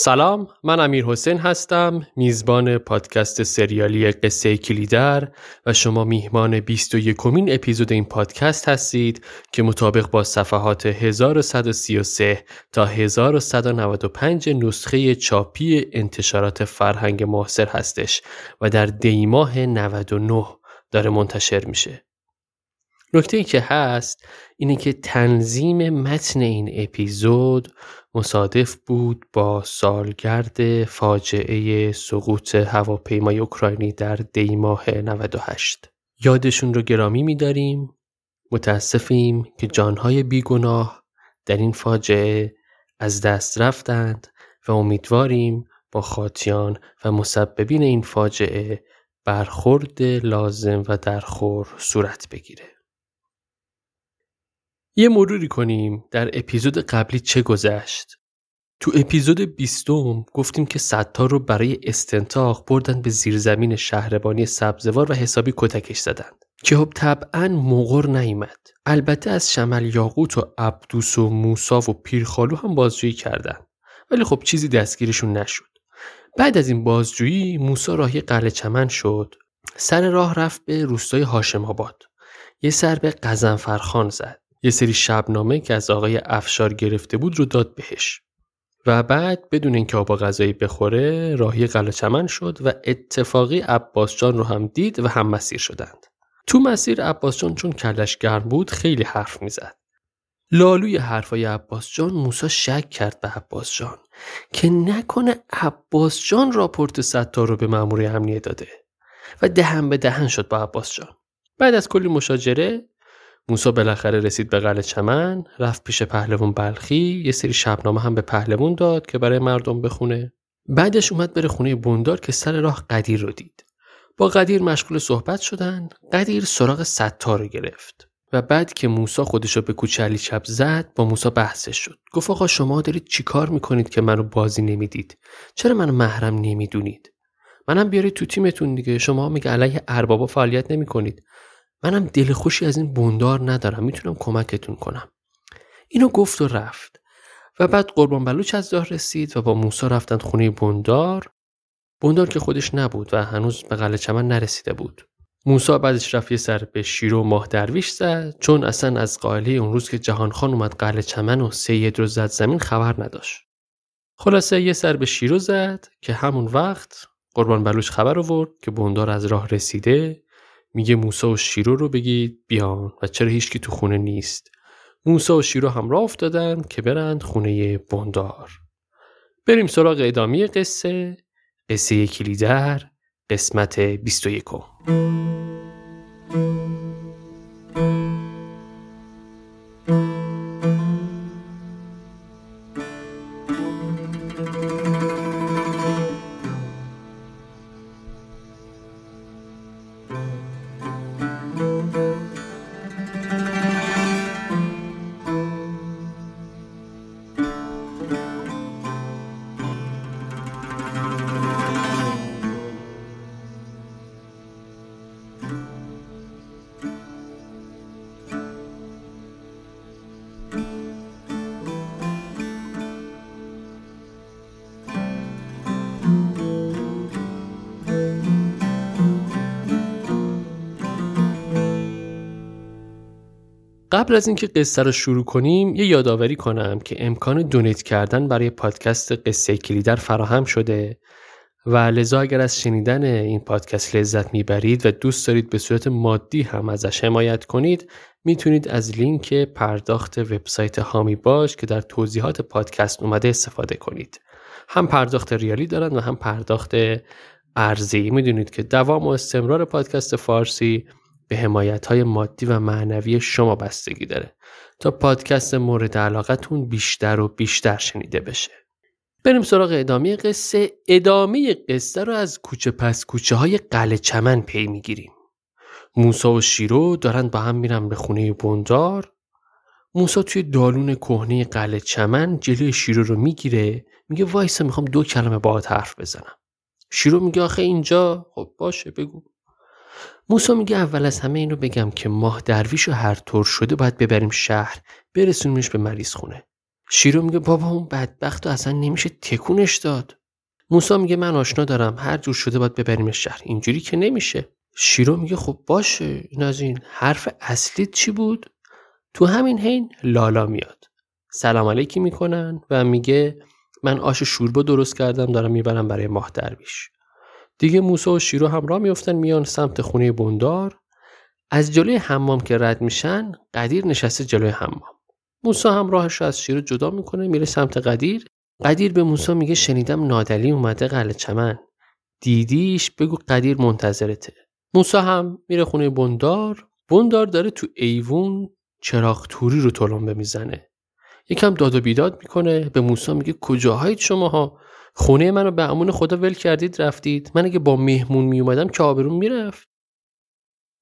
سلام من امیر حسین هستم میزبان پادکست سریالی قصه کلیدر و شما میهمان 21 کمین اپیزود این پادکست هستید که مطابق با صفحات 1133 تا 1195 نسخه چاپی انتشارات فرهنگ معاصر هستش و در دیماه 99 داره منتشر میشه. نکته ای که هست اینه که تنظیم متن این اپیزود مصادف بود با سالگرد فاجعه سقوط هواپیمای اوکراینی در دی ماه 98 یادشون رو گرامی میداریم. متاسفیم که جانهای بیگناه در این فاجعه از دست رفتند و امیدواریم با خاطیان و مسببین این فاجعه برخورد لازم و درخور صورت بگیره. یه مروری کنیم در اپیزود قبلی چه گذشت. تو اپیزود بیستم گفتیم که ستار رو برای استنتاق بردن به زیرزمین شهربانی سبزوار و حسابی کتکش زدند. که خب طبعا مغر نیامد. البته از شمل یاقوت و عبدوس و موسا و پیرخالو هم بازجویی کردند. ولی خب چیزی دستگیرشون نشد. بعد از این بازجویی موسا راهی قلعه چمن شد. سر راه رفت به روستای هاشم آباد. یه سر به قزنفرخان زد. یه سری شبنامه که از آقای افشار گرفته بود رو داد بهش. و بعد بدون اینکه آبا غذایی بخوره راهی قلعه شد و اتفاقی عباس جان رو هم دید و هم مسیر شدند. تو مسیر عباس جان چون کلش گرم بود خیلی حرف می‌زد. لالوی حرفای عباس جان موسا شک کرد به عباس جان که نکنه عباس جان راپورت ستار رو به مأمور امنیه داده. و دهن به دهن شد با عباس جان. بعد از کلی مشاجره موسا بالاخره رسید به قلعه چمن رفت پیش پهلوان بلخی یه سری شبنامه هم به پهلوان داد که برای مردم بخونه. بعدش اومد بره خونه بوندار که سر راه قدیر رو دید. با قدیر مشغول صحبت شدن قدیر سراغ ستار رو گرفت و بعد که موسا خودش رو به کوچه علی چپ زد با موسا بحثش شد. گفت آقا شما دارید چیکار می‌کنید که منو بازی نمی‌دید؟ چرا منو محرم نمی‌دونید؟ منم بیارید تو تیمتون دیگه. شما میگه علیه اربابا فعالیت نمی‌کنید. منم دل خوشی از این بوندار ندارم. می‌تونم کمکتون کنم. اینو گفت و رفت. و بعد قربان بلوچ از راه رسید و با موسا رفتند خونه بوندار. بوندار که خودش نبود و هنوز به قلعه چمن نرسیده بود. موسا بعدش رفت یه سر به شیرو ماه درویش زد. چون اصلا از قائله اون روز که جهان خان اومد قلعه چمن و سید رو زد زمین خبر نداشت. خلاصه یه سر به شیرو زد که همون وقت قربان بلوچ خبر آورد که بوندار از راه رسیده میگه موسا و شیرو رو بگید بیان و چرا هیچکی تو خونه نیست. موسا و شیرو هم راه افتادن که برند خونه بندار. بریم سراغ ادامه قصه قصه کلیدر قسمت 21 قبل از اینکه قصه رو شروع کنیم یه یادآوری کنم که امکان دونیت کردن برای پادکست قصه کلیدر فراهم شده و لذا اگر از شنیدن این پادکست لذت می‌برید و دوست دارید به صورت مادی هم ازش حمایت کنید می‌تونید از لینک پرداخت وبسایت هامی باش که در توضیحات پادکست اومده استفاده کنید. هم پرداخت ریالی دارن و هم پرداخت ارزی. می‌دونید که دوام و استمرار پادکست فارسی به حمایت های مادی و معنوی شما بستگی داره تا پادکست مورد علاقتون بیشتر و بیشتر شنیده بشه. بریم سراغ ادامه قصه. ادامه قصه رو از کوچه پس کوچه های قلعه چمن پی می‌گیریم. موسا و شیرو دارن با هم میرن به خونه بندار. موسا توی دالون کهنه قلعه چمن جلوی شیرو رو می‌گیره میگه وایسا می‌خوام دو کلمه باهات حرف بزنم. شیرو میگه آخه اینجا خب باشه بگو. موسا میگه اول از همه این رو بگم که ماه درویش و هر طور شده باید ببریم شهر برسونیمش به مریض خونه شیرو میگه بابا اون بدبخت و اصلا نمیشه تکونش داد. موسا میگه من آشنا دارم هر جور شده باید ببریم شهر. اینجوری که نمیشه. شیرو میگه خب باشه. این از این حرف اصلی چی بود؟ تو همین حین لالا میاد. سلام علیکی می‌کنن و میگه من آش شوربا درست کردم دارم می‌برم برای ماه درویش. دیگه موسا و شیرو همراه میفتن میان سمت خونه بندار. از جلوی حمام که رد میشن قدیر نشسته جلوی حمام. موسا هم راهش رو از شیرو جدا می‌کنه میره سمت قدیر. قدیر به موسا میگه شنیدم نادلی اومده قلعه چمن. دیدیش؟ بگو قدیر منتظرته. موسا هم میره خونه بندار. بندار داره تو ایوون چراغ توری رو تلمبه می‌زنه. یکم داد و بیداد می‌کنه. به موسا میگه کجاهایید شماها؟ خونه منو به امون خدا ول کردید رفتید؟ من اگه با مهمون میومدم که آبرون می‌رفت.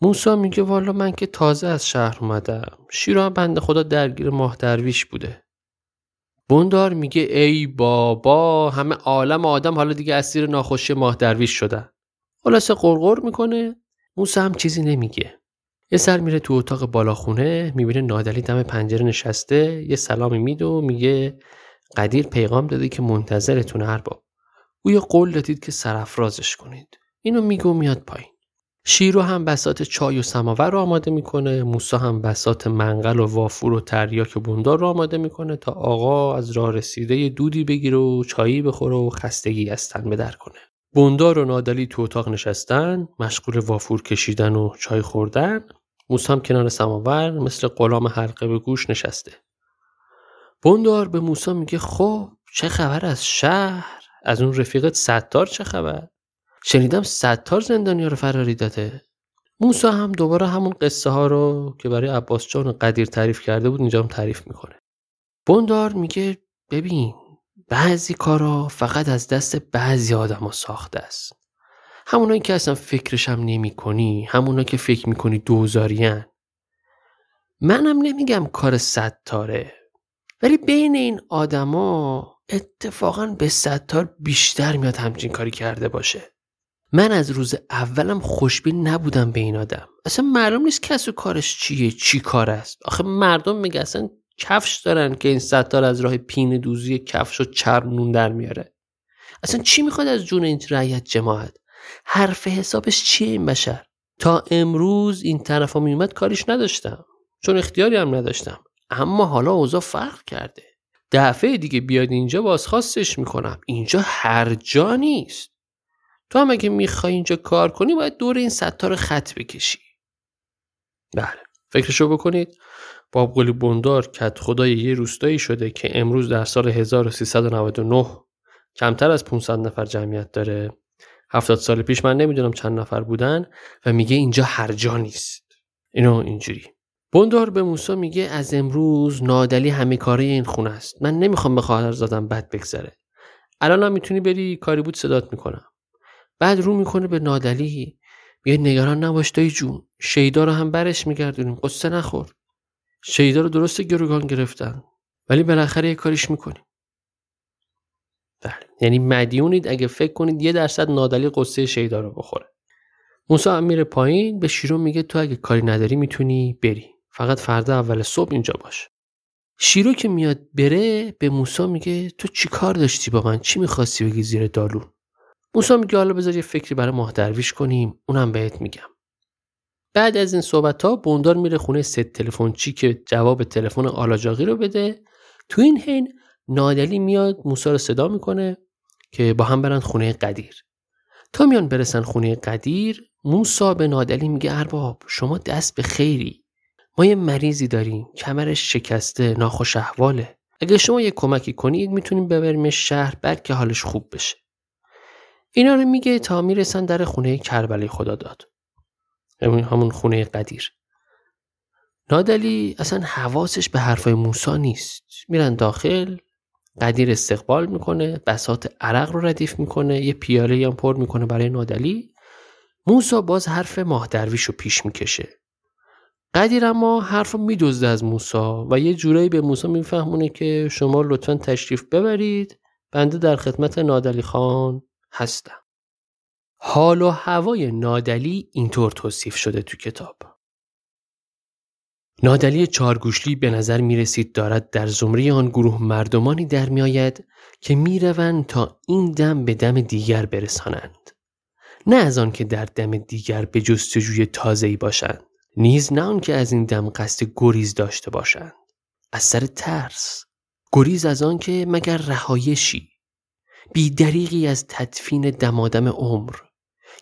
موسا میگه والا من که تازه از شهر اومدم. شیرا بنده خدا درگیر ماه درویش بوده. بندار میگه ای بابا همه عالم آدم حالا دیگه اسیر ناخوشی ماه درویش شدن. خلاصه قرقر می‌کنه. موسا هم چیزی نمیگه. یه سر میره تو اتاق بالاخونه می‌بینه نادلی دم پنجره نشسته یه سلامی میده و میگه قدیر پیغام داده که منتظرتون ارباب. او یه قول دادید که سرفرازش کنید. اینو میگه و میاد پایین. شیرو هم بسات چای و سماور رو آماده می‌کنه. موسا هم بسات منقل و وافور و تریاک بندار رو آماده می‌کنه تا آقا از راه رسیده دودی بگیره و چایی بخوره و خستگی از تن بدر کنه. بندار و نادلی تو اتاق نشستن. مشغول وافور کشیدن و چای خوردن. موسا هم کنار سماور مثل غلام حلقه به گوش نشسته. بندار به موسا میگه خب چه خبر از شهر؟ از اون رفیقت ستار چه خبر؟ شنیدم ستار زندانیا رو فراری داده. موسا هم دوباره همون قصه ها رو که برای عباس جان قدیر تعریف کرده بود اینجا هم تعریف می‌کنه. بندار میگه ببین بعضی کارا فقط از دست بعضی آدما ساخته است. همونایی که اصلا فکرش هم نمی کنی همونا که فکر می‌کنی دوزارین منم نمیگم کار ستاره. ولی بین این آدما اتفاقا به ستار بیشتر میاد همچین کاری کرده باشه. من از روز اولم خوشبین نبودم به این آدم. اصلا معلوم نیست کس و کارش چیه چی کار است. آخه مردم میگه اصلا کفش دارن که این ستار از راه پین دوزی کفش و چرم نون در میاره. اصلا چی می‌خواد از جون این رعیت جماعت؟ حرف حسابش چیه این بشر؟ تا امروز این طرف میومد کاریش نداشتم. چون اختیاری هم نداشتم. اما حالا اوضاع فرق کرده. دفعه دیگه بیاد اینجا بازخواستش می‌کنم. اینجا هر جا نیست. تو هم اگه می‌خوای اینجا کار کنی باید دور این ستار خط بکشی. بله. فکرشو بکنید. باب قلی بندار کت خدای یه روستایی شده که امروز در سال 1399 کمتر از 500 نفر جمعیت داره. 70 سال پیش من نمی‌دونم چند نفر بودن و میگه اینجا هر جا نیست. اینو اینجوری. بندار به موسا میگه از امروز نادلی همه کاره این خونه است. من نمی‌خوام به خواهر زادم بد بگذره. الان هم می‌تونی بری؟ کاری بود صدات می‌کنم. بعد رو می‌کنه به نادلی. میگه نگران نباش دایی جون. شیدا رو هم برش میگردونیم. قصه نخور. شیدا رو درست گروگان گرفتن. ولی بالاخره یه کاریش می‌کنیم. بله. یعنی مدیونید. اگه فکر کنید یه درصد نادلی قصه شیدا رو بخوره. موسا هم میره پایین. به شیرو میگه تو اگه کاری نداری می‌تونی بری. فقط فردا اول صبح اینجا باش. شیرو که میاد بره به موسا میگه تو چی کار داشتی با من؟ چی می‌خواستی بگی زیر دالون موسا میگه حالا بذار یه فکری برای ماه درویش کنیم. اونم بهت میگم. بعد از این صحبت ها بوندار میره خونه ست تلفن چی که جواب تلفن آلاجاقی رو بده. تو این حین نادلی میاد موسا رو صدا می‌کنه که با هم برن خونه قدیر. تا میان برسن خونه قدیر موسا به نادلی میگه ارباب شما دست به خیری. ما یه مریضی داریم. کمرش شکسته ناخوش احواله. اگه شما یه کمکی کنید می‌تونیم ببریمش شهر بلکه حالش خوب بشه. اینا رو میگه تا می‌رسن در خونه کربلی خدا داد. همون خونه قدیر. نادلی اصلا حواسش به حرفای موسا نیست. میرن داخل قدیر استقبال می‌کنه بسات عرق رو ردیف می‌کنه یه پیاله هم پر می‌کنه برای نادلی. موسا باز حرف ماه درویش رو پیش می‌کشه. قدیر اما حرف رو میدزده از موسا و یه جورایی به موسا میفهمونه که شما لطفا تشریف ببرید بنده در خدمت نادلی خان هستم حال و هوای نادلی اینطور توصیف شده تو کتاب نادلی چارگوشلی به نظر می رسید دارد در زمره آن گروه مردمانی در می آید که می روند تا این دم به دم دیگر برسانند. نه از آن که در دم دیگر به جستجوی تازه‌ای باشند. نیز نه آن که از این دم قصد گریز داشته باشند. از سر ترس. گریز از آن که مگر رهایشی. بیدریقی از تدفین دمادم عمر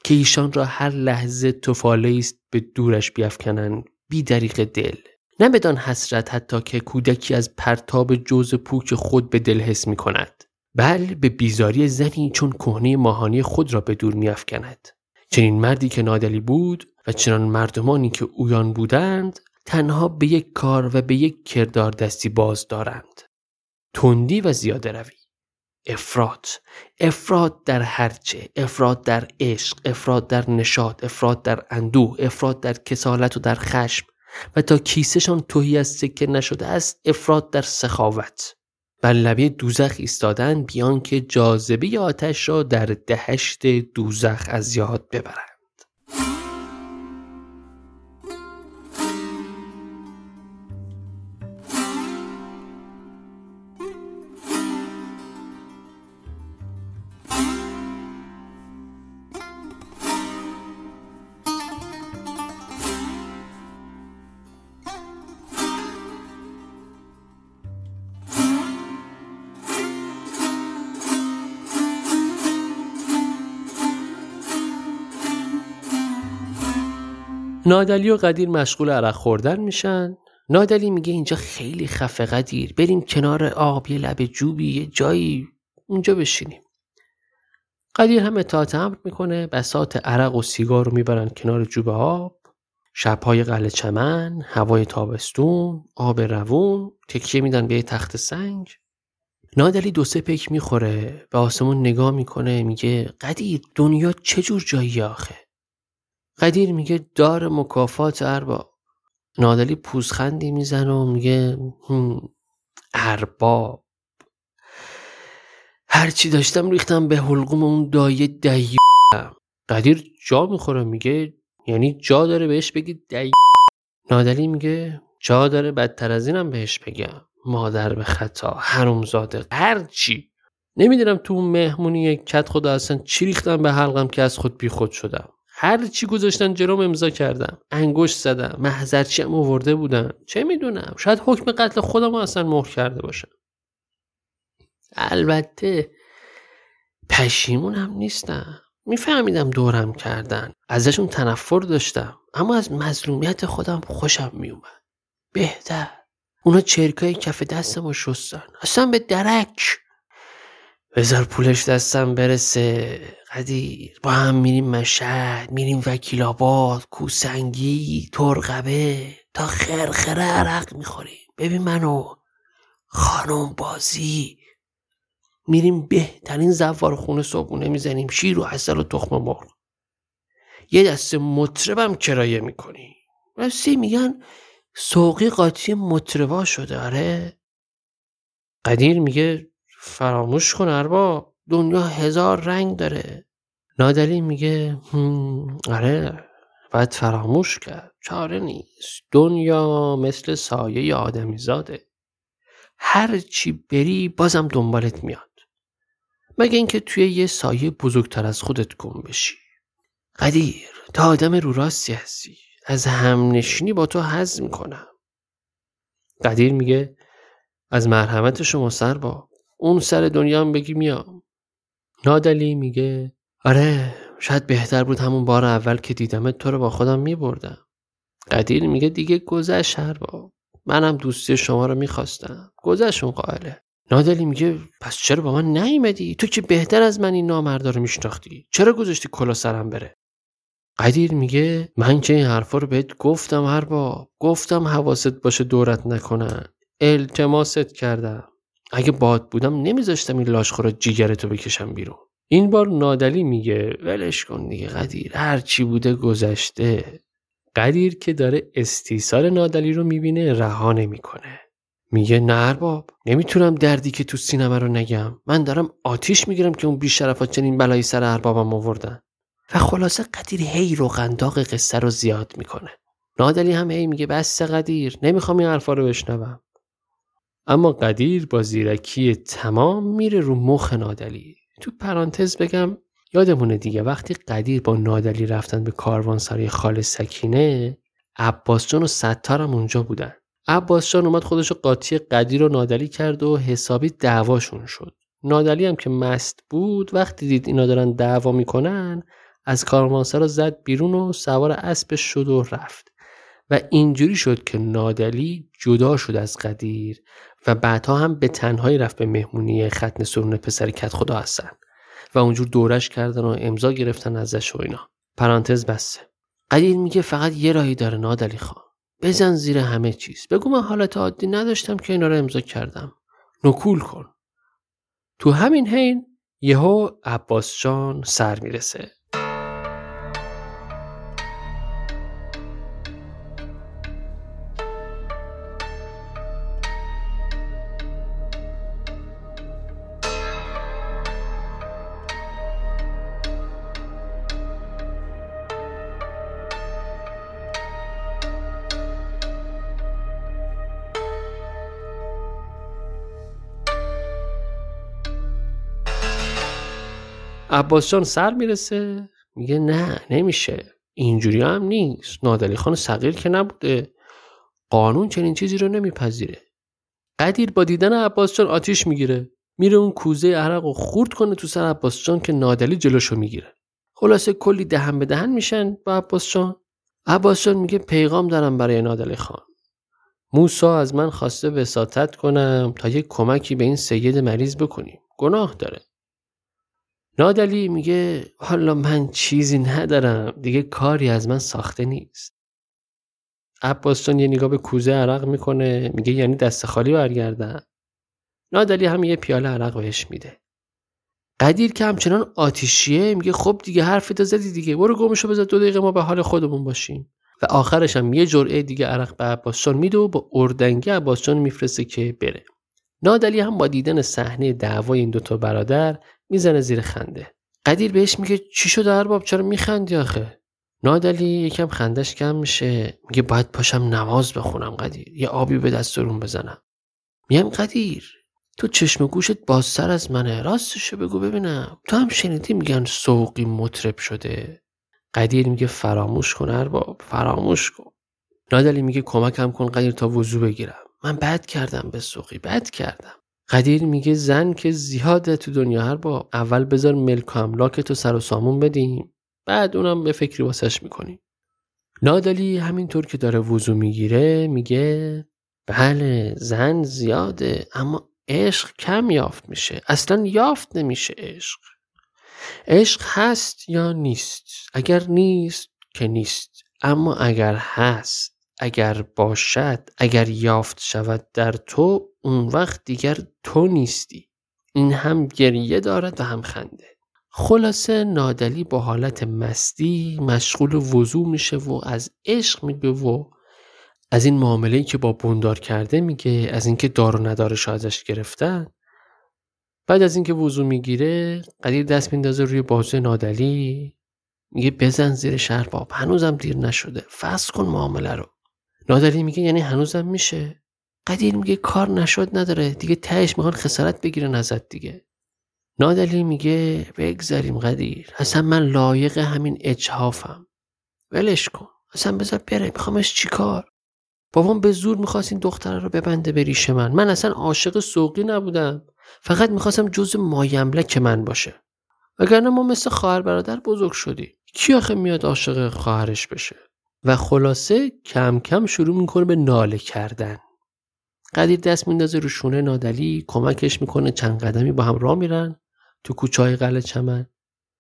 که ایشان را هر لحظه توفاله است به دورش بیافکنند بی دریق دل نه بدان حسرت حتی که کودکی از پرتاب جوز پوک خود به دل حس می کند بل به بیزاری زنی چون کهنه ماهانی خود را به دور می افکند. چنین مردی که نادلی بود و چنان مردمانی که اویان بودند تنها به یک کار و به یک کردار دستی باز دارند. تندی و زیاده روی. افراد افراد در هرچه. افراد در عشق. افراد در نشاد افراد در اندوه. افراد در کسالت و در خشم. و تا کیسهشان توهی از سکه نشده است افراد در سخاوت. بر لبه دوزخ ایستادن بیان که جاذبه آتش را در دهشت دوزخ از یاد ببرند. نادلی و قدیر مشغول عرق خوردن میشن. نادلی میگه اینجا خیلی خفه قدیر. بریم کنار آب یه لب جوبی یه جایی. اونجا بشینیم. قدیر هم اطاعت امر می‌کنه. بسات عرق و سیگار رو می‌برن کنار جوب آب. شبهای قله چمن هوای تابستون آب روون. تکیه میدن به تخت سنگ. نادلی دو سه پک می‌خوره. به آسمون نگاه می‌کنه میگه قدیر دنیا چجور جایی آخه؟ قدیر میگه دار مکافات ارباب نادلی پوزخندی می‌زنه و میگه ارباب هرچی داشتم ریختم به حلقوم اون دایه دی قدیر جا می‌خوره میگه یعنی جا داره بهش بگی دی نادلی میگه جا داره بدتر از اینم بهش بگم. مادر به خطا حرومزاده هرچی نمی‌دونم تو اون مهمونی کت خدا اصلا چی ریختم به حلقم که از خود بی خود شدم. هر چی گذاشتن جلوم امضا کردم. انگشت زدم. محضرچی هم آورده بودن. چه می‌دونم؟ شاید حکم قتل خودم اصلا مهر کرده باشم. البته پشیمونم نیستم. میفهمیدم دورم کردن. ازشون تنفر داشتم. اما از مظلومیت خودم خوشم میومد بهتر. اونا چرکای کف دستم رو شستن. اصلا به درک. بذار پولش دستم برسه. قدیر با هم میریم مشهد میریم وکیل آباد کوسنگی ترقبه. تا خرخره عرق می‌خوریم. ببین منو خانم بازی. میریم بهترین زوار خونه صبحونه می‌زنیم. شیر و حسل و تخم مرغ. یه دست مطربم کرایه می‌کنی. راستی میگن سوقی قاطی مطربا شده. آره. قدیر میگه فراموش کن ارباب دنیا هزار رنگ داره. نادری میگه آره باید فراموش کرد. چاره نیست. دنیا مثل سایه آدمی زاده هر چی بری بازم دنبالت میاد. مگه اینکه توی یه سایه بزرگتر از خودت گم بشی. قدیر تا آدم رو راستی هستی. از همنشینی با تو حز می‌کنم قدیر میگه از مرحمت شما سر با اون سر دنیا هم بگی میام. نادلی میگه آره شاید بهتر بود همون بار اول که دیدمت تو رو با خودم میبردم. قدیر میگه دیگه گذشت هر با منم دوستی شما رو می‌خواستم. گذشت اون قائله. نادلی میگه پس چرا با من نیومدی؟ تو که بهتر از من این نامردا رو میشناختی. چرا گذاشتی کلا سرم بره؟ قدیر میگه من که این حرفا رو بهت گفتم هر با گفتم حواست باشه دورت نکنن. التماست کردم. اگه باد بودم نمیذاشتم این لاشخورا جیگرتو بکشم بیرون. این بار نادلی میگه ولش کن دیگه قدیر هر چی بوده گذشته. قدیر که داره استیصال نادلی رو می‌بینه رها نمی‌کنه. میگه نه ارباب نمی‌تونم دردی که تو سینما رو نگم. من دارم آتیش می‌گیرم که اون بیشرفات چنین بلایی سر اربابم آوردن. و خلاصه قدیر هی رو قنداق قصه رو زیاد می‌کنه. نادلی هم هی میگه بس قدیر نمی‌خوام این حرفا رو بشنوم. اما قدیر با زیرکی تمام میره رو مخ نادلی. تو پرانتز بگم یادمونه دیگه وقتی قدیر با نادلی رفتن به کاروانسرای خال سکینه عباس جان و ستار هم اونجا بودن. عباس جان اومد خودش قاطی قدیر و نادلی کرد و حسابی دعواشون شد. نادلی هم که مست بود وقتی دید اینا دارن دعوا می‌کنن از کاروانسرا زد بیرون و سوار اسبش شد و رفت. و اینجوری شد که نادلی جدا شد از قدیر و بعدها هم به تنهایی رفت به مهمونی ختن سرون پسر کت خدا هستن و اونجور دورش کردن و امضا گرفتن ازش و اینا. پرانتز بسته. قدیر میگه فقط یه راهی داره نادلی خان. بزن زیر همه چیز. بگو من حالت عادی نداشتم که اینا رو امضا کردم. نکول کن. تو همین حین یهو عباس جان سر می‌رسه. عباس جان سر می‌رسه. میگه نه نمیشه. اینجوری هم نیست. نادلی خان صغیر که نبوده. قانون چنین چیزی رو نمیپذیره. قدیر با دیدن عباس جان آتیش می‌گیره. میره اون کوزه عرق و خورد کنه تو سر عباس جان که نادلی جلوشو می‌گیره. خلاصه کلی دهن به دهن میشن با عباس جان. عباس جان میگه پیغام دارم برای نادلی خان. موسا از من خواسته وساطت کنم تا یک کمکی به این سید مریض بکنیم. گناه داره. نادلی میگه حالا من چیزی ندارم دیگه کاری از من ساخته نیست. عباسجان یه نگاه به کوزه عرق می‌کنه میگه یعنی دست خالی برگردم. نادلی هم یه پیاله عرق بهش میده. قدیر که همچنان آتیشیه میگه خب دیگه حرفت زدی دیگه برو گمشو بذار دو دقیقه ما به حال خودمون باشیم. و آخرش هم یه جرعه دیگه عرق به عباسجان میده و با اردنگی عباسجان میفرسته که بره. نادلی هم با دیدن صحنه دعوای این دوتا برادر می‌زنه زیر خنده. قدیر بهش میگه چی شده ارباب؟ چرا میخندی آخه؟ نادلی یکم خندش کم میشه. میگه باید پاشم نماز بخونم قدیر یه آبی به دستورون بزنم. میگم قدیر تو چشم و گوشت بازتر از منه. راستشو بگو ببینم. تو هم شنیدی میگن سوقی مطرب شده؟ قدیر میگه فراموش کن ارباب فراموش کن. نادلی میگه کمکم کن قدیر تا وضو بگیرم. من بد کردم به سوقی بد کردم. قدیر میگه زن که زیاده تو دنیا هر با اول بذار ملک و املاک تو سر و سامون بدیم بعد اونم به فکری واسش می‌کنیم. نادلی همینطور که داره وضو می‌گیره میگه بله زن زیاده اما عشق کم یافت میشه. اصلا یافت نمیشه عشق. عشق هست یا نیست؟ اگر نیست که نیست. اما اگر هست اگر باشد اگر یافت شود در تو اون وقت دیگر تو نیستی. این هم گریه دارد و هم خنده. خلاصه نادلی با حالت مستی مشغول وضوع میشه و از عشق میگه و از این معامله که با بوندار کرده میگه از اینکه دار و ندارش ازش گرفتن بعد از اینکه وضوع می‌گیره قدیر دست میندازه روی بازوی نادلی میگه بزن زیر شهر باب هنوزم دیر نشده. فصل کن معامله رو. نادلی میگه یعنی هنوزم میشه. قدیر میگه کار نشد نداره. دیگه تهش می‌خوان خسارت بگیرن ازت دیگه. نادلی میگه بگذاریم قدیر. اصلا من لایق همین اجهافم. ولش کن. اصلا بذار بره. میخوامش چیکار بابام به زور می‌خواست این دختره رو ببنده به ریش من. من اصلا عاشق سوقی نبودم. فقط می‌خواستم جز مایملک من باشه. وگرنه ما مثل خواهر برادر بزرگ شدی. کی آخه میاد عاشق خواهرش بشه؟ و خلاصه کم کم شروع می‌کنه به ناله کردن. قدیر دست میندازه رو شونه نادلی کمکش می‌کنه چند قدمی با هم راه میرن تو کوچه های قلعه چمن.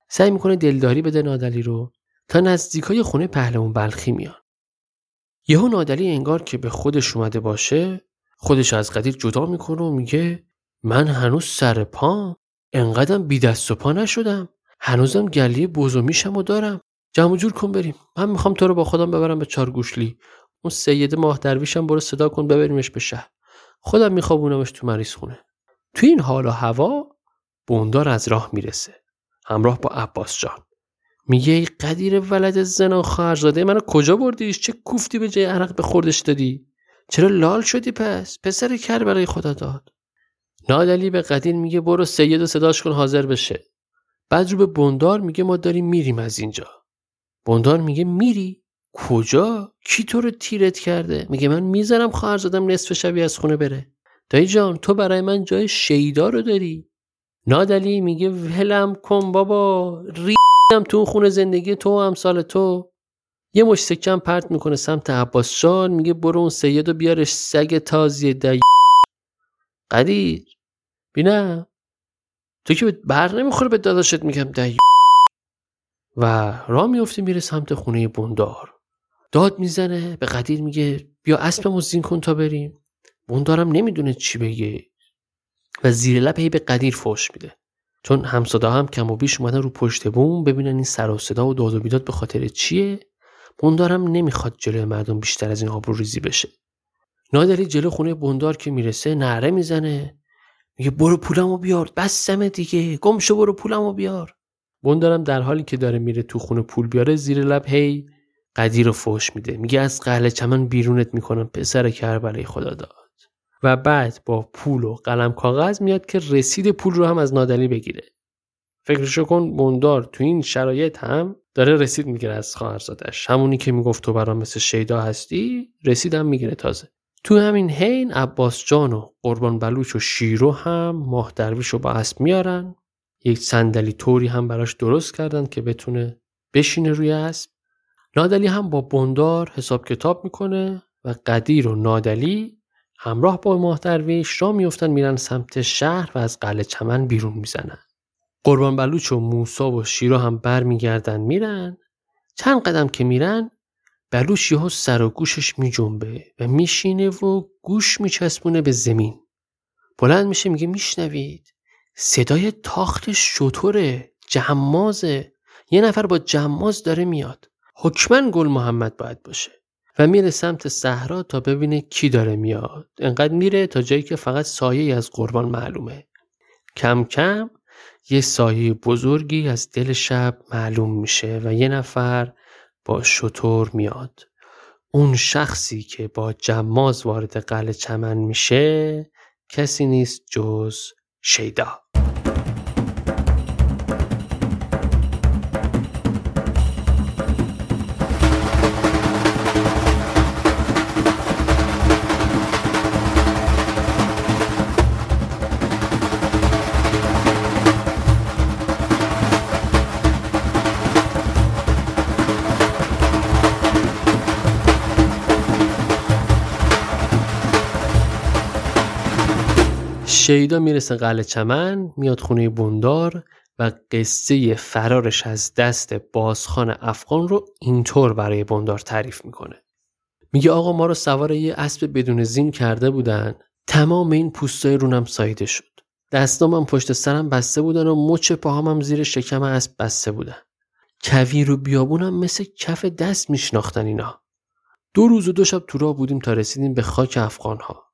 سعی می‌کنه دلداری بده نادلی رو تا نزدیک های خونه پهلوان بلخی میان. یهو نادلی انگار که به خودش اومده باشه خودش از قدیر جدا می‌کنه و میگه من هنوز سر پا انقدرم بی دست و پا نشدم هنوزم گلی بزومیشم و دارم. جمع جور کن بریم. من می‌خوام تو رو با خودم ببرم به چارگوشلی. اون سید ماه درویشم برو صدا کن ببریمش به شهر. خودم میخوابونمش تو مریض خونه. تو این حال و هوا بوندار از راه می‌رسه. همراه با عباس جان. میگه ای قدیر ولد زنا خواهرزاده منو کجا بردیش چه کوفتی به جای عرق به خوردش دادی؟ چرا لال شدی پس؟ پسر کر برای خدا داد. نادلی به قدیر میگه برو سید و صداش کن حاضر بشه. بعد رو به بندار میگه ما داریم میریم از اینجا. بندار میگه میری؟ کجا؟ کی تو رو تیرت کرده؟ میگه من می‌ذارم خواهرزادم نصف شبی از خونه بره. دایی جان تو برای من جای شیدا رو داری؟ نادلی میگه ولم کن بابا ریدم تو خونه زندگی تو و امثال تو. یه مش سکم پرت می‌کنه سمت عباس جان میگه برو اون سید و بیارش سگ تازی دی قدیر بینم تو که بر نمی‌خوره به داداشت میگم دی و راه میفته میره سمت خونه بندار. داد می‌زنه به قدیر میگه بیا اسبمو زین کن تا بریم. بندارم نمی‌دونه چی بگه و زیر لب هی به قدیر فوش میده. چون همصدا هم کم و بیش اومدن رو پشت بوم ببینن این سر و صدا و داد و بیداد به خاطر چیه. بندارم نمی‌خواد جلوی مردم بیشتر از این آبرو ریزی بشه. نادری جلو خونه بندار که می‌رسه نعره می‌زنه. میگه برو پولمو بیار بسمه دیگه. گم شو برو پولمو بیار. بندارم در حالی که داره میره تو خونه پول بیاره زیر لب هی قدیر رو فوش میده. میگه از قهل چمن بیرونت می‌کنم پسر کربلای خدا داد. و بعد با پول و قلم کاغذ میاد که رسید پول رو هم از نادلی بگیره. فکرشو کن بندار تو این شرایط هم داره رسید می‌گیره از خواهرزادش همونی که می‌گفت تو برام مثل شیدا هستی رسیدم می‌گیره تازه. تو همین حین عباس جان و قربان بلوچ و شیرو هم ماه درویش رو با اسب میارن. یک صندلی طوری هم براش درست کردن که بتونه بشینه روی اسب. نادلی هم با بندار حساب کتاب می‌کنه و قدیر و نادلی همراه با ماه درویش را میفتن میرن سمت شهر و از قلعه چمن بیرون می‌زنن. قربان بلوچ و موسا و شیرو هم برمیگردن میرن. چند قدم که میرن بلوچ یهو سر و گوشش میجنبه و میشینه و گوش میچسبونه به زمین. بلند میشه میگه میشنوید؟ صدای تاخت شطوره جمازه یه نفر با جماز داره میاد. حکما گل محمد باید باشه و میره سمت صحرا تا ببینه کی داره میاد. انقدر میره تا جایی که فقط سایه از قربان معلومه. کم کم یه سایه بزرگی از دل شب معلوم میشه و یه نفر با شطور میاد. اون شخصی که با جماز وارد قلعه چمن میشه کسی نیست جز شیدا. شیدا می‌رسه قلعه چمن میاد خونه بندار و قصه فرارش از دست بازخان افغان رو اینطور برای بندار تعریف می‌کنه. میگه آقا ما رو سوار یه اسب بدون زین کرده بودن. تمام این پوستای رونم سایده شد. دستامم پشت سرم بسته بودن و مچ پاهامم زیر شکم اسب بسته بودن. کویر و بیابونم مثل کف دست میشناختن اینا. دو روز و دو شب تو راه بودیم تا رسیدیم به خاک افغان ها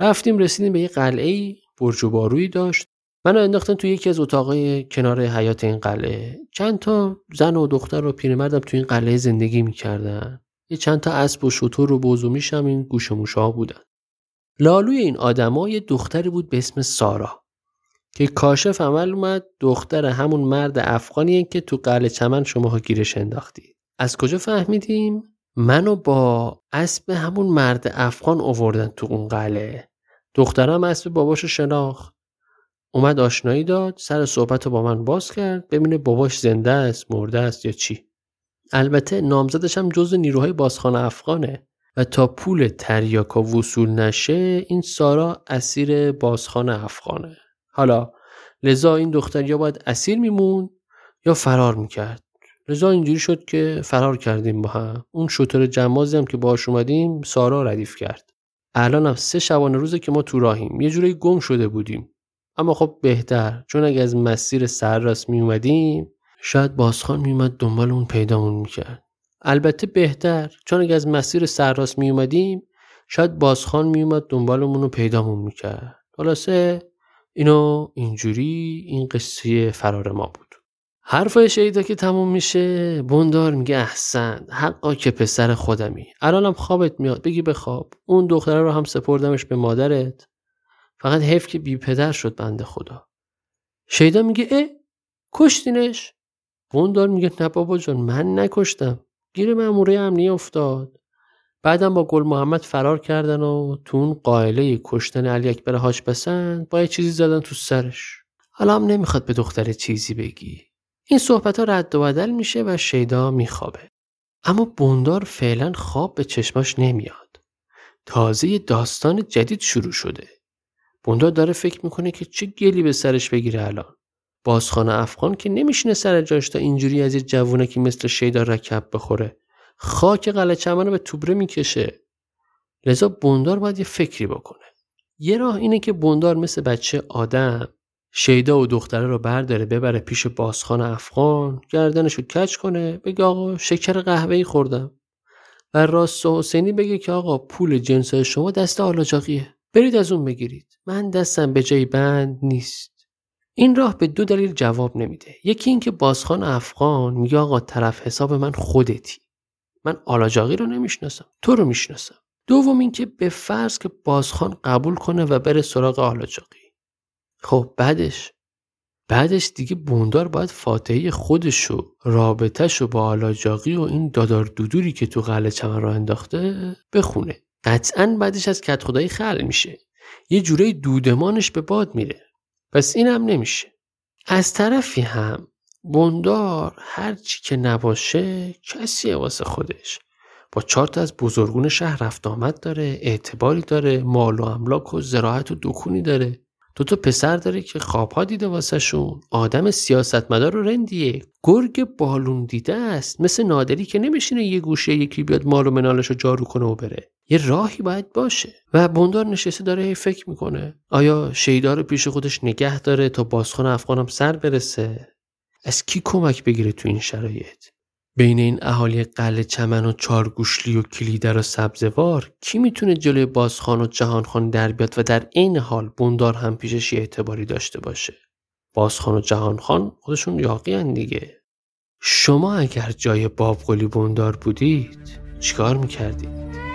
رفتیم رسیدیم به یه قلعه برج و بارویی داشت. منو انداختن تو یکی از اتاقای کنار حیات این قلعه. چند تا زن و دختر و پیرمردم تو این قلعه زندگی می‌کردن. یه چند تا اسب و شطور و بوز و میشم این گوش و ها بودن. لالوی این آدما یه دختری بود به اسم سارا که کاشف عمل اومد دختر همون مرد افغانیه که تو قلعه چمن شماها گیرش انداختید از کجا فهمیدیم؟ منو با اسب همون مرد افغان آوردن تو اون قلعه. دخترم اسب باباشو شناخت. اومد آشنایی داد سر صحبت رو با من باز کرد ببینه باباش زنده است مرده است یا چی. البته نامزدش هم جز نیروهای بازخانه افغانه و تا پول تریاکا وصول نشه این سارا اسیر بازخانه افغانه. حالا لذا این دختر یا باید اسیر میمون یا فرار می‌کرد؟ لذا اینجوری شد که فرار کردیم با هم. اون شطور جمازی هم که باش اومدیم سارا ردیف کرد. الان هم سه شبانه روزه که ما تو راهیم. یه جوری گم شده بودیم. اما خب بهتر. چون اگه از مسیر سر راست می اومدیم شاید بازخان می اومد دنبال اون پیدامون می‌کرد. البته بهتر. چون اگه از مسیر سر راست می اومدیم شاید بازخان می اومد دنبالمون رو پیدامون می‌کرد. خلاصه اینو اینجوری این قصه فرار ما بود. حرفای شیدا که تموم میشه بندار میگه احسن حقا که پسر خودمی. الانم خوابت میاد بگی بخواب اون دختره رو هم سپردمش به مادرت. فقط حیف که بی پدر شد بنده خدا. شیدا میگه اه کشتینش؟ بندار میگه نه بابا جان من نکشتم. گیر ماموره امنی افتاد بعدم با گل محمد فرار کردن و تو اون قائله کشتن علی اکبر پسند با یه چیزی زدن تو سرش. حالا هم نمی‌خواد به دختر چیزی بگی. این صحبت ها رد و بدل میشه و شیدا میخوابه. اما بوندار فعلا خواب به چشماش نمیاد. تازه داستان جدید شروع شده. بوندار داره فکر می‌کنه که چه گلی به سرش بگیره الان. بازخانه افغان که نمیشینه سر جاش تا اینجوری از یه جوونه که مثل شیدا رکب بخوره. خاک قلعه چمن به توبره می‌کشه. لذا بوندار باید یه فکری بکنه. یه راه اینه که بوندار مثل بچه آدم شیدا و دختره رو برداره ببره پیش بازخان افغان گردنش رو کچ کنه بگه آقا شکر قهوه‌ای خوردم. و راست حسینی بگه که آقا پول جنسای شما دست آلاجاقیه. برید از اون بگیرید. من دستم به جای بند نیست. این راه به دو دلیل جواب نمیده. یکی اینکه بازخان افغان میگه آقا طرف حساب من خودتی. من آلاجاقی رو نمی‌شناسم. تو رو می‌شناسم. دوم اینکه به فرض که بازخان قبول کنه و بره سراغ آلاجاقی. خب بعدش؟ بعدش دیگه بوندار باید فاتحه خودشو رابطهشو با آلاجاقی و این دادار دودوری که تو قلعه چمن را انداخته بخونه. قطعا بعدش از کت خدایی خل میشه. یه جوره دودمانش به باد میره. پس این هم نمیشه. از طرفی هم بوندار هرچی که نباشه کسیه واسه خودش. با چهار تا از بزرگون شهر رفت آمد داره اعتباری داره مال و املاک و زراعت و دکونی داره. دو تا پسر داره که خوابها دیده واسه شون آدم سیاستمدار و رندیه. گرگ بالون دیده است. مثل نادری که نمیشینه یه گوشه یکی بیاد مال و منالش رو جارو کنه و بره. یه راهی باید باشه. و بندار نشسته داره هی فکر می‌کنه. آیا شیدار پیش خودش نگه داره تا بازخان افغانم سر برسه؟ از کی کمک بگیره تو این شرایط؟ بین این اهالی قلعه چمن و چارگوشلی و کلیدر و سبزوار کی می‌تونه جلوی بازخان و جهانخان در بیاد و در عین حال بوندار هم پیشش یه اعتباری داشته باشه بازخان و جهانخان خودشون یاقی دیگه شما اگر جای باب قلی بوندار بودید چیکار می‌کردید؟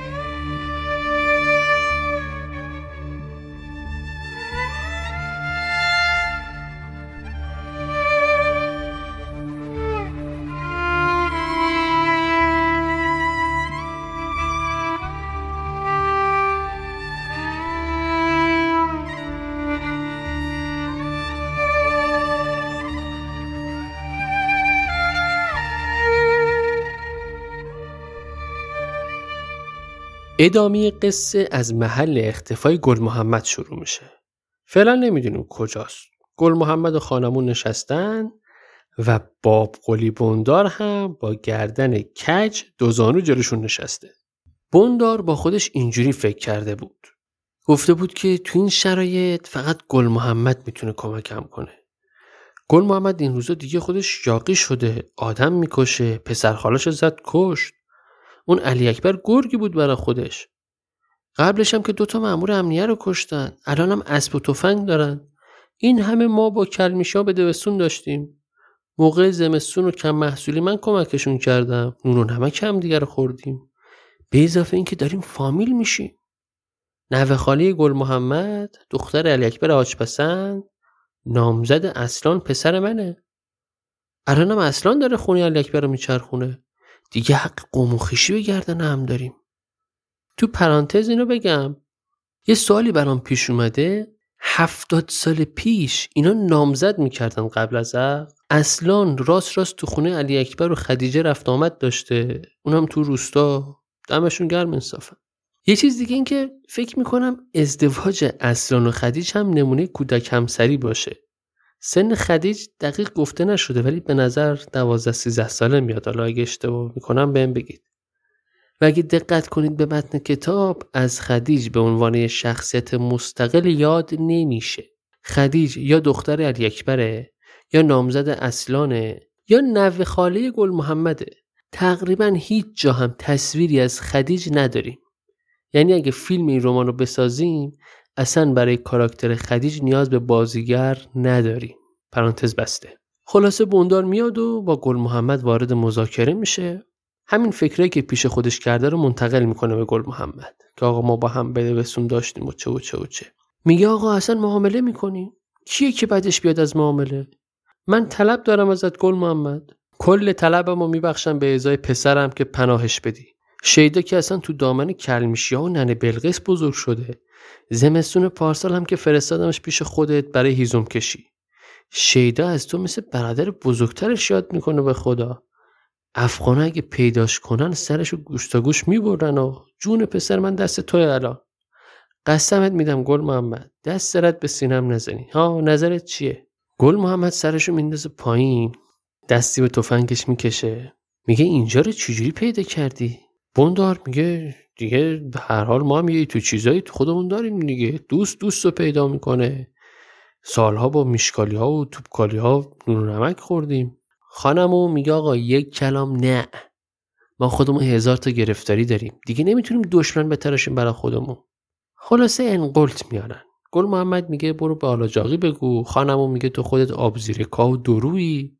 ادامه قصه از محل اختفای گل محمد شروع میشه. فعلا نمی‌دونیم کجاست. گل محمد و خانمون نشستن و باب قلی بندار هم با گردن کج دوزانو جلوشون نشسته. بندار با خودش اینجوری فکر کرده بود. گفته بود که تو این شرایط فقط گل محمد می‌تونه کمکم کنه. گل محمد این روزا دیگه خودش یاقی شده آدم می‌کشه پسر خالاش زد کشت اون علی اکبر گرگی بود برای خودش. قبلش هم که دوتا مامور امنیه رو کشتن. الانم اسب و تفنگ دارن. این همه ما با کلمیشا به دوستون داشتیم. موقع زمستون و کم محصولی من کمکشون کردم. نون و نمک هم دیگر خوردیم. به اضافه اینکه داریم فامیل میشیم. نوه خالی گل محمد دختر علی اکبر آچپسند نامزد اصلان پسر منه. الانم اصلان داره خونه علی اکبر رو میچرخونه. دیگه حق قوم و خیشی به گردن هم داریم. تو پرانتز اینو بگم. یه سوالی برام پیش اومده. هفتاد سال پیش اینا نامزد می‌کردن قبل از عقد اصلا راست راست تو خونه علی اکبر و خدیجه رفت آمد داشته. اونم تو روستا. دمشون گرم انصافا. یه چیز دیگه این که فکر می‌کنم ازدواج اصلان و خدیج هم نمونه کودک همسری باشه. سن خدیج دقیق گفته نشده ولی به نظر دوازده سیزده ساله میاد. حالا اگه اشتباه می‌کنم بهم بگید. و اگه دقت کنید به متن کتاب از خدیج به عنوان شخصیت مستقل یاد نمیشه. خدیج یا دختر علی اکبره یا نامزد اصلانه یا نوه خاله گل محمده. تقریبا هیچ جا هم تصویری از خدیج نداریم. یعنی اگه فیلم این رمان رو بسازیم اصلا برای کاراکتر خدیج نیاز به بازیگر نداریم پرانتز بسته. خلاصه بوندار میاد و با گل محمد وارد مذاکره میشه. همین فکرایی که پیش خودش کرده رو منتقل می‌کنه به گل محمد. که آقا ما با هم بده بسون داشتیم و چه و چه و چه. میگه آقا اصلا معامله می‌کنیم کیه که بعدش بیاد از معامله؟ من طلب دارم ازت گل محمد. کل طلبمو میبخشم به ازای پسرم که پناهش بدی. شیدا که اصلا تو دامن کلمیشی ها و ننه بلقیس بزرگ شده. زمستون پارسال هم که فرستادمش پیش خودت برای هیزم کشی. شیدا از تو مثل برادر بزرگترش یاد می‌کنه به خدا. افغانه اگه پیداش کنن سرشو گوش تا گوش می‌برن و جون پسر من دست توی الان. قسمت میدم گل محمد. دست سرت به سینم نزنی. ها نظرت چیه؟ گل محمد سرشو میندازه پایین. دستی به تفنگش می‌کشه. میگه اینجا رو چجوری پیدا کردی؟ بندار میگه دیگه هر حال ما هم یه تو چیزایی تو خودمون داریم دیگه. دوست دوست رو پیدا می‌کنه. سالها با میشکالی ها و توپکالی ها نون نمک خوردیم. خانمو میگه آقا یک کلام نه. ما خودمون هزار تا گرفتاری داریم. دیگه نمی‌تونیم دشمن بتراشیم برای خودمون. خلاصه انقلت میارن. گل محمد میگه برو به آلاجاقی بگو. خانمو میگه تو خودت آب زیر و درویی.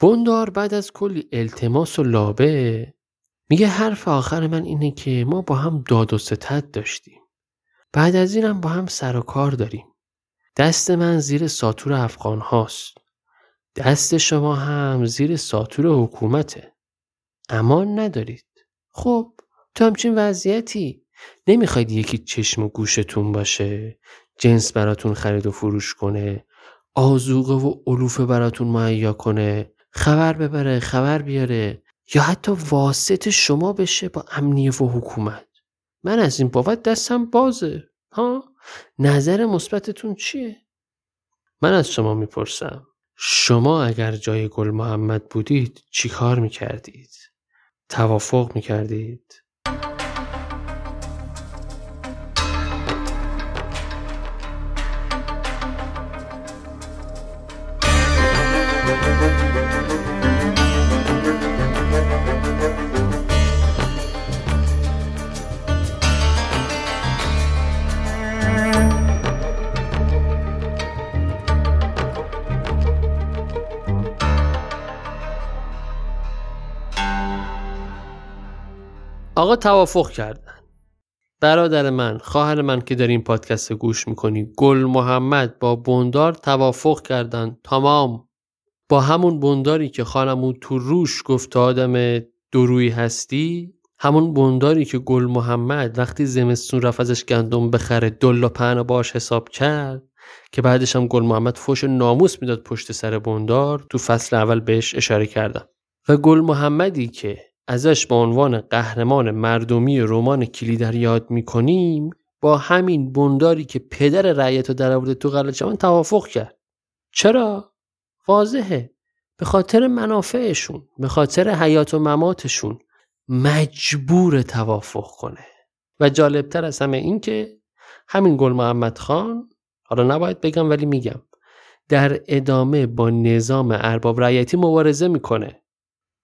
بندار بعد از کلی التماس و لابه. میگه حرف آخر من اینه که ما با هم داد و ستد داشتیم. بعد از اینم با هم سر و کار داریم. دست من زیر ساتور افغان هاست. دست شما هم زیر ساتور حکومته. امان ندارید. خب تو همچین وضعیتی. نمی‌خواید یکی چشم و گوشتون باشه جنس براتون خرید و فروش کنه آزوقه و علوفه براتون مهیا کنه خبر ببره خبر بیاره. یا حتی واسط شما بشه با امنیه و حکومت من از این بابت دستم بازه ها نظر مثبتتون چیه من از شما می‌پرسم شما اگر جای گل محمد بودید چی کار می‌کردید؟ توافق می‌کردید؟ آقا توافق کردن. برادر من خواهر من که در این پادکست گوش می‌کنی گل محمد با بندار توافق کردن. تمام. با همون بنداری که خانمون تو روش گفت آدم دروی هستی همون بنداری که گل محمد وقتی زمستون رفت ازش گندم بخره دلا پهن باش حساب کرد که بعدش هم گل محمد فوش ناموس می‌داد پشت سر بندار تو فصل اول بهش اشاره کردم. و گل محمدی که ازش به عنوان قهرمان مردمی رمان کلیدر یاد می‌کنیم با همین بنداری که پدر رعیت رو در تو قلعه چمن توافق کرد. چرا؟ واضحه. به خاطر منافعشون به خاطر حیات و مماتشون مجبور توافق کنه. و جالبتر از همه این که همین گل محمد خان حالا نباید بگم ولی میگم در ادامه با نظام ارباب رعیتی مبارزه می‌کنه.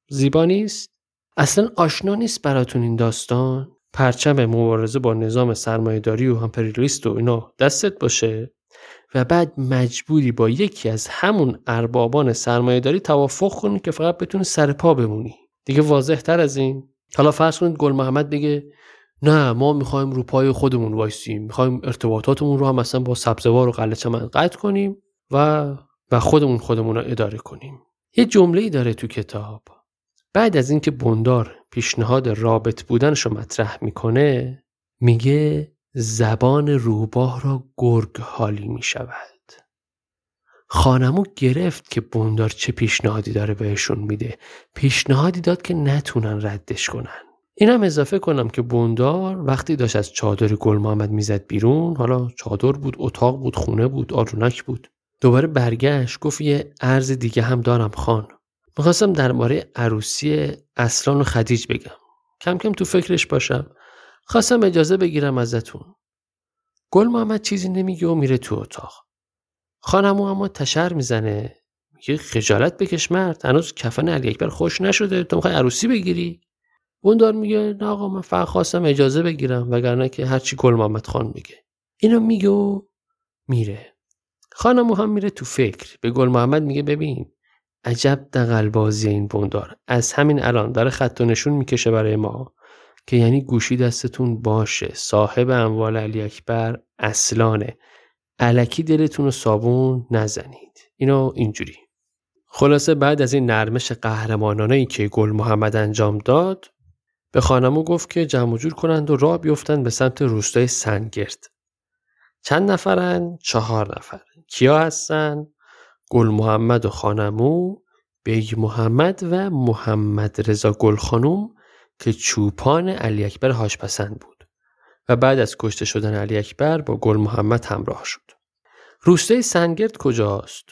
زیبا نیست؟ اصلا آشنا نیست براتون این داستان. پرچم مبارزه با نظام سرمایهداری و همپریالیست و اینا دستت باشه و بعد مجبوری با یکی از همون اربابان سرمایهداری توافق کنی که فقط بتونی سر پا بمونی. دیگه واضح تر از این. حالا فرض کنید گل محمد بگه نه ما می‌خوایم رو پای خودمون وایسیم. می‌خوایم ارتباطاتمون رو هم مثلا با سبزوار و قلعه چمن قطع کنیم و و خودمون خودمون رو اداره کنیم. یه جمله ای داره تو کتاب. بعد از اینکه بندار پیشنهاد رابط بودنش رو مطرح می‌کنه میگه زبان روباه را گرگ حالی می‌شود. خانمو گرفت که بندار چه پیشنهادی داره بهشون میده. پیشنهادی داد که نتونن ردش کنن. اینم اضافه کنم که بوندار وقتی داشت از چادر گل محمد می‌زد بیرون حالا چادر بود اتاق بود خونه بود آرونک بود. دوباره برگشت گفت یه عرض دیگه هم دارم خان. می‌خواستم درباره عروسی اصلان و خدیج بگم. کم کم تو فکرش باشم. خواستم اجازه بگیرم ازتون. گل محمد چیزی نمیگه و میره تو اتاق. خانمو اما تشر می‌زنه. میگه خجالت بکش مرد. هنوز کفن علی اکبر خوش نشده. تو می‌خوای عروسی بگیری؟ اون دار میگه نه آقا من فقط خواستم اجازه بگیرم وگرنه که هرچی گل محمد خان میگه. اینو میگه و میره. خانمو هم میره تو فکر. به گل محمد میگه ببین عجب دقلبازی این بندار از همین الان داره خط و نشون می‌کشه برای ما که یعنی گوشی دستتون باشه. صاحب اموال علی اکبر اصلانه. علکی دلتون رو صابون نزنید. اینو اینجوری. خلاصه بعد از این نرمش قهرمانانه که گل محمد انجام داد به خان عمو گفت که جمع جور کنند و راه بیفتند به سمت روستای سنگرد. چند نفرن؟ چهار نفر. کیا هستن؟ گل محمد و خان عمو بیگ محمد و محمد رضا گل خانوم که چوپان علی اکبر حاج پسند بود و بعد از کشته شدن علی اکبر با گل محمد همراه شد. روستای سنگرد کجاست؟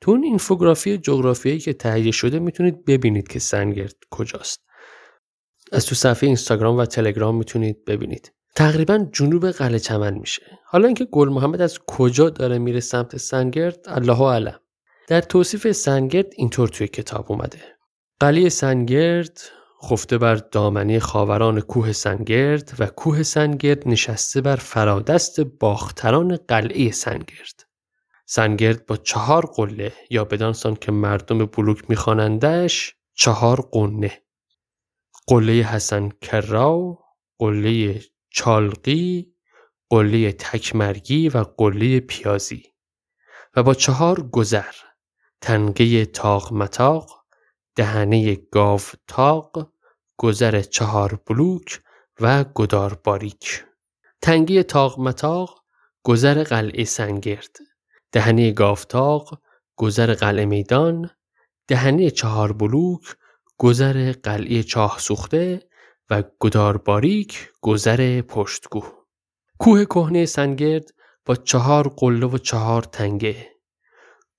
تو اون اینفوگرافی جغرافیایی که تهیه شده می‌تونید ببینید که سنگرد کجاست. از تو صفحه اینستاگرام و تلگرام می‌تونید ببینید. تقریبا جنوب قلعه چمن میشه. حالا اینکه گل محمد از کجا داره میره سمت سنگرد الله علم. در توصیف سنگرد اینطور توی کتاب اومده. قلعه سنگرد خفته بر دامنی خاوران کوه سنگرد و کوه سنگرد نشسته بر فرادست باختران قلعه سنگرد. سنگرد با چهار قله یا بدانسان که مردم بلوک میخوانندش چهار قنه قله حسن کراو قله چالقی قله تکمرگی و قله پیازی و با چهار گذر تنگه تاق متاق دهنه گاو تاق گذر چهار بلوک و گدار باریک. تنگی تاق متاق گذر قلعه سنگرد. دهنه گافتاق گذر قلعه میدان. دهنه چهار بلوک گذر قلعه چاه سوخته و گدار باریک گذر پشتگو. کوه کهنه سنگرد با چهار قله و چهار تنگه.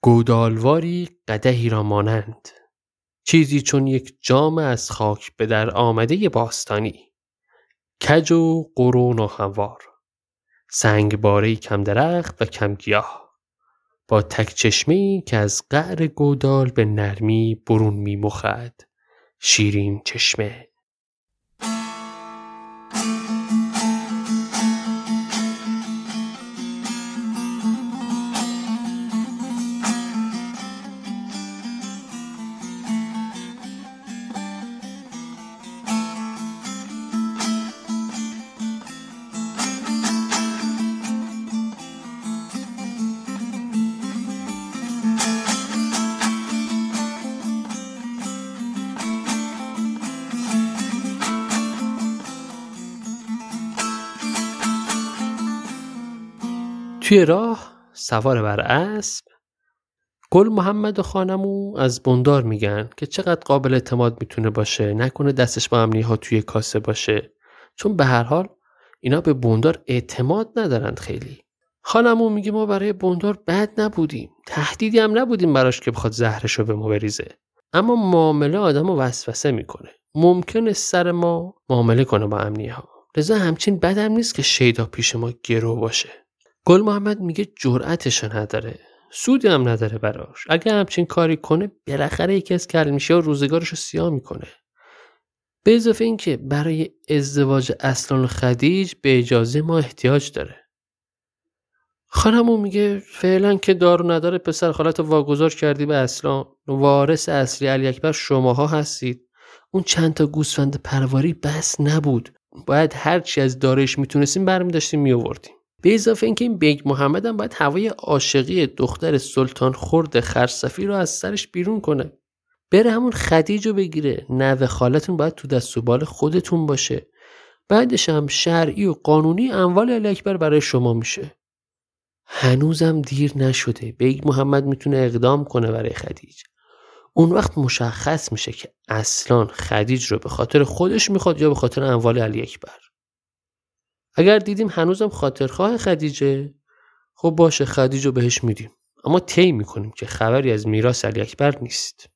گودالواری قدهی را مانند. چیزی چون یک جام از خاک به در آمده باستانی. کج و قرون و هموار. سنگ باره کم درخت و کم گیاه. با تک چشمی که از قعر گودال به نرمی برون می مخد. شیرین چشمه. توی راه سوار بر اسب گل محمد و خانمو از بندار میگن که چقدر قابل اعتماد می‌تونه باشه نکنه دستش با امنی ها توی کاسه باشه. چون به هر حال اینا به بندار اعتماد ندارند خیلی. خانمو میگه ما برای بندار بد نبودیم تهدیدی هم نبودیم براش که بخواد زهرش رو به ما بریزه. اما معامله آدم وسوسه می‌کنه. ممکنه سر ما معامله کنه با امنی ها لذا همچین بدم نیست که شیدا پیش ما گرو باشه. گل محمد میگه جرأتشو نداره. سودی هم نداره براش. اگه همچین کاری کنه بالاخره یکی از کلمیشه و روزگارش رو سیاه می‌کنه. به اضافه اینکه برای ازدواج اصلان و خدیج به اجازه ما احتیاج داره. خانمون میگه فعلا که دارو نداره پسر خالت واگذار کردی به اصلان. وارث اصلی علی اکبر شماها هستید. اون چند تا گوسفند پرواری بس نبود. باید هرچی از داراییش می‌تونستیم برمی داشتیم میآوردیم. به اضافه اینکه این بیگ محمد هم باید هوای عاشقی دختر سلطان خرد خرسفی رو از سرش بیرون کنه. بره همون خدیج رو بگیره. نوه خالتون باید تو دست و بال خودتون باشه. بعدش هم شرعی و قانونی اموال علی اکبر برای شما میشه. هنوزم دیر نشده. بیگ محمد می‌تونه اقدام کنه برای خدیج. اون وقت مشخص میشه که اصلا خدیج رو به خاطر خودش می‌خواد یا به خاطر اموال علی اکبر. اگر دیدیم هنوزم خاطرخواه خدیجه خب باشه خدیجه بهش میدیم. اما طی می‌کنیم که خبری از میراث علی اکبر نیست.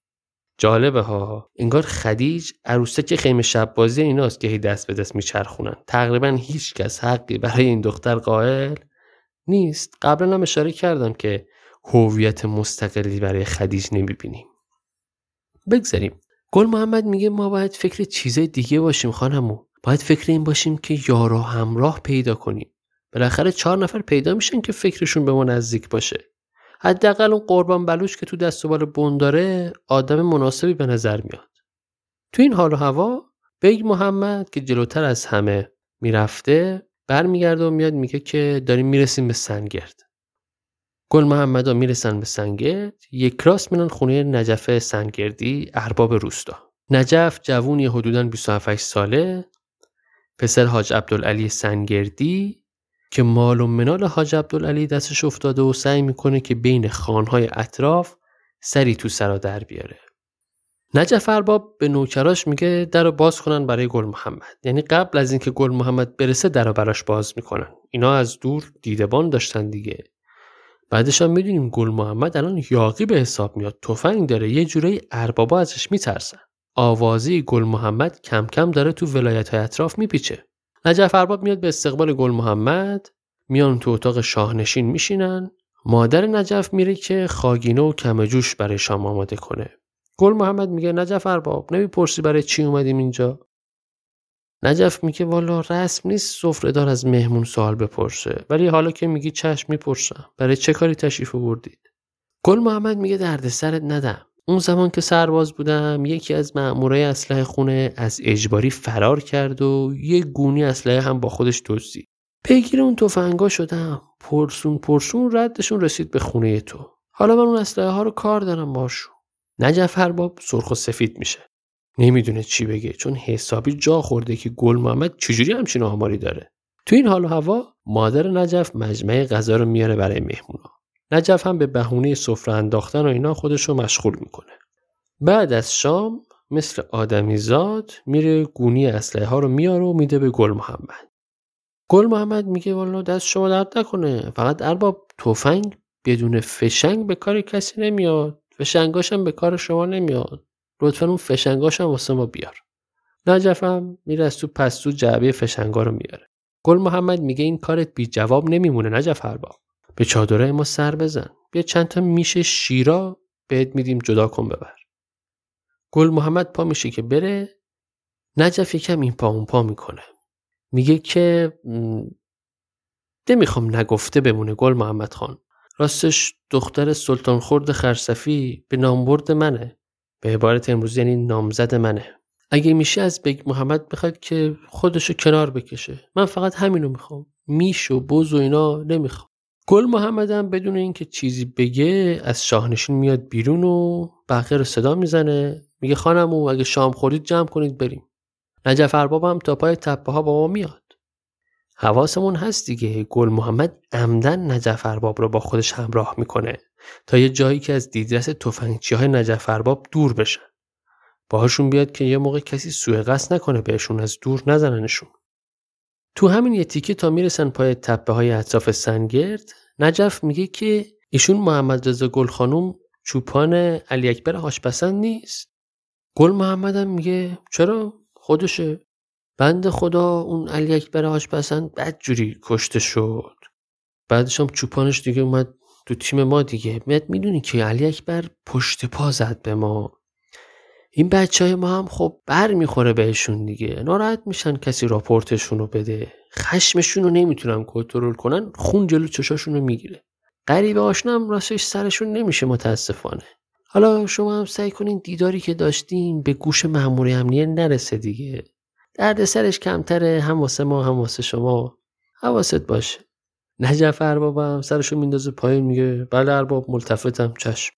جالبه ها انگار خدیج عروسک خیمه شب بازی ایناست که هی دست به دست میچرخونن. تقریبا هیچ کس حقی برای این دختر قائل نیست. قبلا هم اشاره کردم که هویت مستقلی برای خدیج نمی‌بینیم. بگذاریم. گل محمد میگه ما باید فکر چیزای دیگه باشیم خانمو. باید فکر این باشیم که یارا همراه پیدا کنیم. بالاخره چهار نفر پیدا میشن که فکرشون به ما نزدیک باشه. حداقل اون قربان بلوش که تو دست و بال آدم مناسبی به نظر میاد. تو این حال و هوا بیگ محمد که جلوتر از همه می‌رفته برمیگرده و میاد میگه که داریم می‌رسیم به سنگرد. گل محمد ها می‌رسن به سنگرد یک راست میرن خونه نجف سنگردی ارباب روستا. نجف جوونی حدودا 27 ساله پسر حاج عبدالعلی سنگردی که مال و منال حاج عبدالعلی دستش افتاده و سعی می‌کنه که بین خانهای اطراف سری تو سرا در بیاره. نجف ارباب به نوکراش میگه در رو باز کنن برای گل محمد. یعنی قبل از اینکه گل محمد برسه در رو براش باز می‌کنن. اینا از دور دیدبان داشتن دیگه. بعدش هم می‌دونیم گل محمد الان یاقی به حساب میاد. تفنگ داره. یه جورایی اربابا ازش میترسن. آوازی گل محمد کم کم داره تو ولایت های اطراف میپیچه. نجف ارباب میاد به استقبال گل محمد میان تو اتاق شاهنشین میشینن. مادر نجف میره که خاگینه و کم جوش برای شام آماده کنه. گل محمد میگه نجف ارباب نمی‌پرسی برای چی اومدیم اینجا؟ نجف میگه والا رسم نیست سفره دار از مهمون سوال بپرسه ولی حالا که میگی چشم می‌پرسم. برای چه کاری تشریف بردید گل محمد میگه درد سرت ندم. اون زمان که سرباز بودم یکی از مأمورای اسلحه خونه از اجباری فرار کرد و یه گونی اسلحه هم با خودش دزدید. پیگیر اون تفنگا شدم. پرسون پرسون ردشون رسید به خونه تو. حالا من اون اسلحه ها رو کار دارم باشون نجف هرباب سرخ و سفید میشه. نمی‌دونه چی بگه چون حسابی جا خورده که گل محمد چجوری همچین آماری داره. تو این حال و هوا مادر نجف مجمع غذا رو میاره برای مهمونا. نجف هم به بهونه سفره انداختن و اینا خودش رو مشغول می‌کنه. بعد از شام مثل آدمیزاد میره گونی اسلحه ها رو میاره و میده به گل محمد. گل محمد میگه والا دست شما درد نکنه. فقط ارباب تفنگ بدون فشنگ به کار کسی نمیاد. فشنگاش هم به کار شما نمیاد. لطفا اون فشنگاش هم واسه ما بیار. نجفم میره از تو پستو جعبه فشنگا رو میاره. گل محمد میگه این کارت بی جواب نمیمونه نجف ارباب. به چادره ما سر بزن. بیا چند تا میشه شیرا بهت میدیم جدا کن ببر. گل محمد پا میشه که بره. نجف یکم این پا اون پا می‌کنه. میگه که نمی‌خوام نگفته بمونه گل محمد خان. راستش دختر سلطان خورد خرسفی به نامبرد منه. به عبارت امروز یعنی نامزد منه. اگه میشه از بگ محمد بخواد که خودشو کنار بکشه. من فقط همینو می‌خوام. میش و بوز و اینا نمی‌خوام. گل محمدم بدون اینکه چیزی بگه از شاهنشین میاد بیرون و بقیه رو صدا می‌زنه. میگه خانم و اگه شام خورید جمع کنید بریم. نجف ارباب هم تا پای تپه ها با ما میاد. حواسمون هست دیگه. گل محمد عمدن نجف ارباب رو با خودش همراه می‌کنه تا یه جایی که از دیدرس تفنگچی های نجف ارباب دور بشن. باهاشون بیاد که یه موقع کسی سوء قصد نکنه بهشون از دور نزننشون. تو همین یه تیکه تا می‌رسن پای تپه های اطراف سنگرد نجف میگه که ایشون محمد رضا گل خانوم چوپان علی اکبر هاشپسند نیست. گل محمدم میگه چرا خودشه؟ بند خدا اون علی اکبر هاشپسند بدجوری کشته شد. بعدش هم چوپانش دیگه اومد تو تیم ما دیگه. میاد می‌دونی که علی اکبر پشت پا زد به ما. این بچه های ما هم خب بر می‌خوره بهشون دیگه. ناراحت میشن کسی راپورتشون رو بده. خشمشون رو نمی‌تونن کنترل کنن خون جلو چشاشون رو می‌گیره. غریب آشنام راستش سرشون نمیشه متاسفانه. حالا شما هم سعی کنین دیداری که داشتین به گوش مأمور امنیه نرسه دیگه. درد سرش کمتره هم واسه ما هم واسه شما. حواست باشه. نجف ارباب هم سرشو میندازه پایین میگه بله ارباب ملتفتم چشم.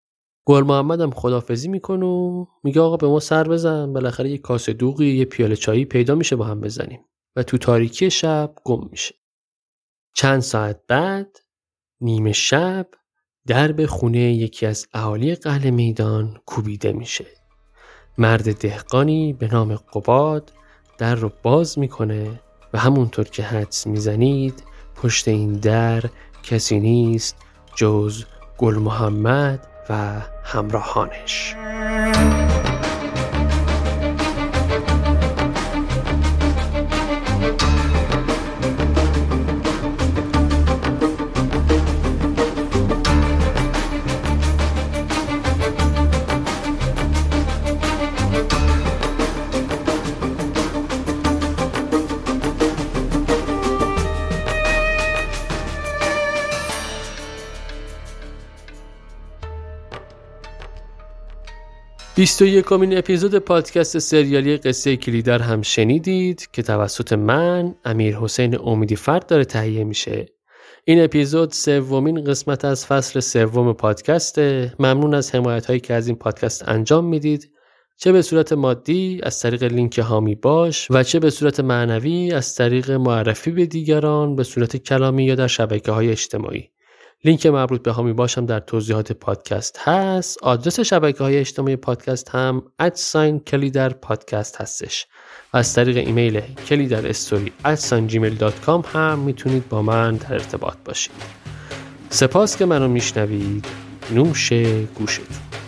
گل محمد هم خدافزی می‌کنه و میگه آقا به ما سر بزن بالاخره یه کاسه دوغی یه پیاله چایی پیدا میشه با هم بزنیم. و تو تاریکی شب گم میشه. چند ساعت بعد نیمه شب درب خونه یکی از اهالی قهل میدان کوبیده میشه. مرد دهقانی به نام قباد در رو باز می‌کنه و همونطور که حدس می‌زنید پشت این در کسی نیست جز گل محمد و همراهانش. 21 کمین اپیزود پادکست سریالی قصه کلیدر هم شنیدید که توسط من امیر حسین امیدی فرد داره تهیه میشه. این اپیزود سومین قسمت از فصل سوم پادکسته. ممنون از حمایت هایی که از این پادکست انجام می‌دید. چه به صورت مادی از طریق لینک هامی باش و چه به صورت معنوی از طریق معرفی به دیگران به صورت کلامی یا در شبکه های اجتماعی. لینک مربوط به هامی باشم در توضیحات پادکست هست. آدرس شبکه های اجتماعی پادکست هم ادساین کلیدر پادکست هستش. و از طریق ایمیل کلیدر استوری هم می‌تونید با من در ارتباط باشید. سپاس که منو میشنوید. نوش گوشتون.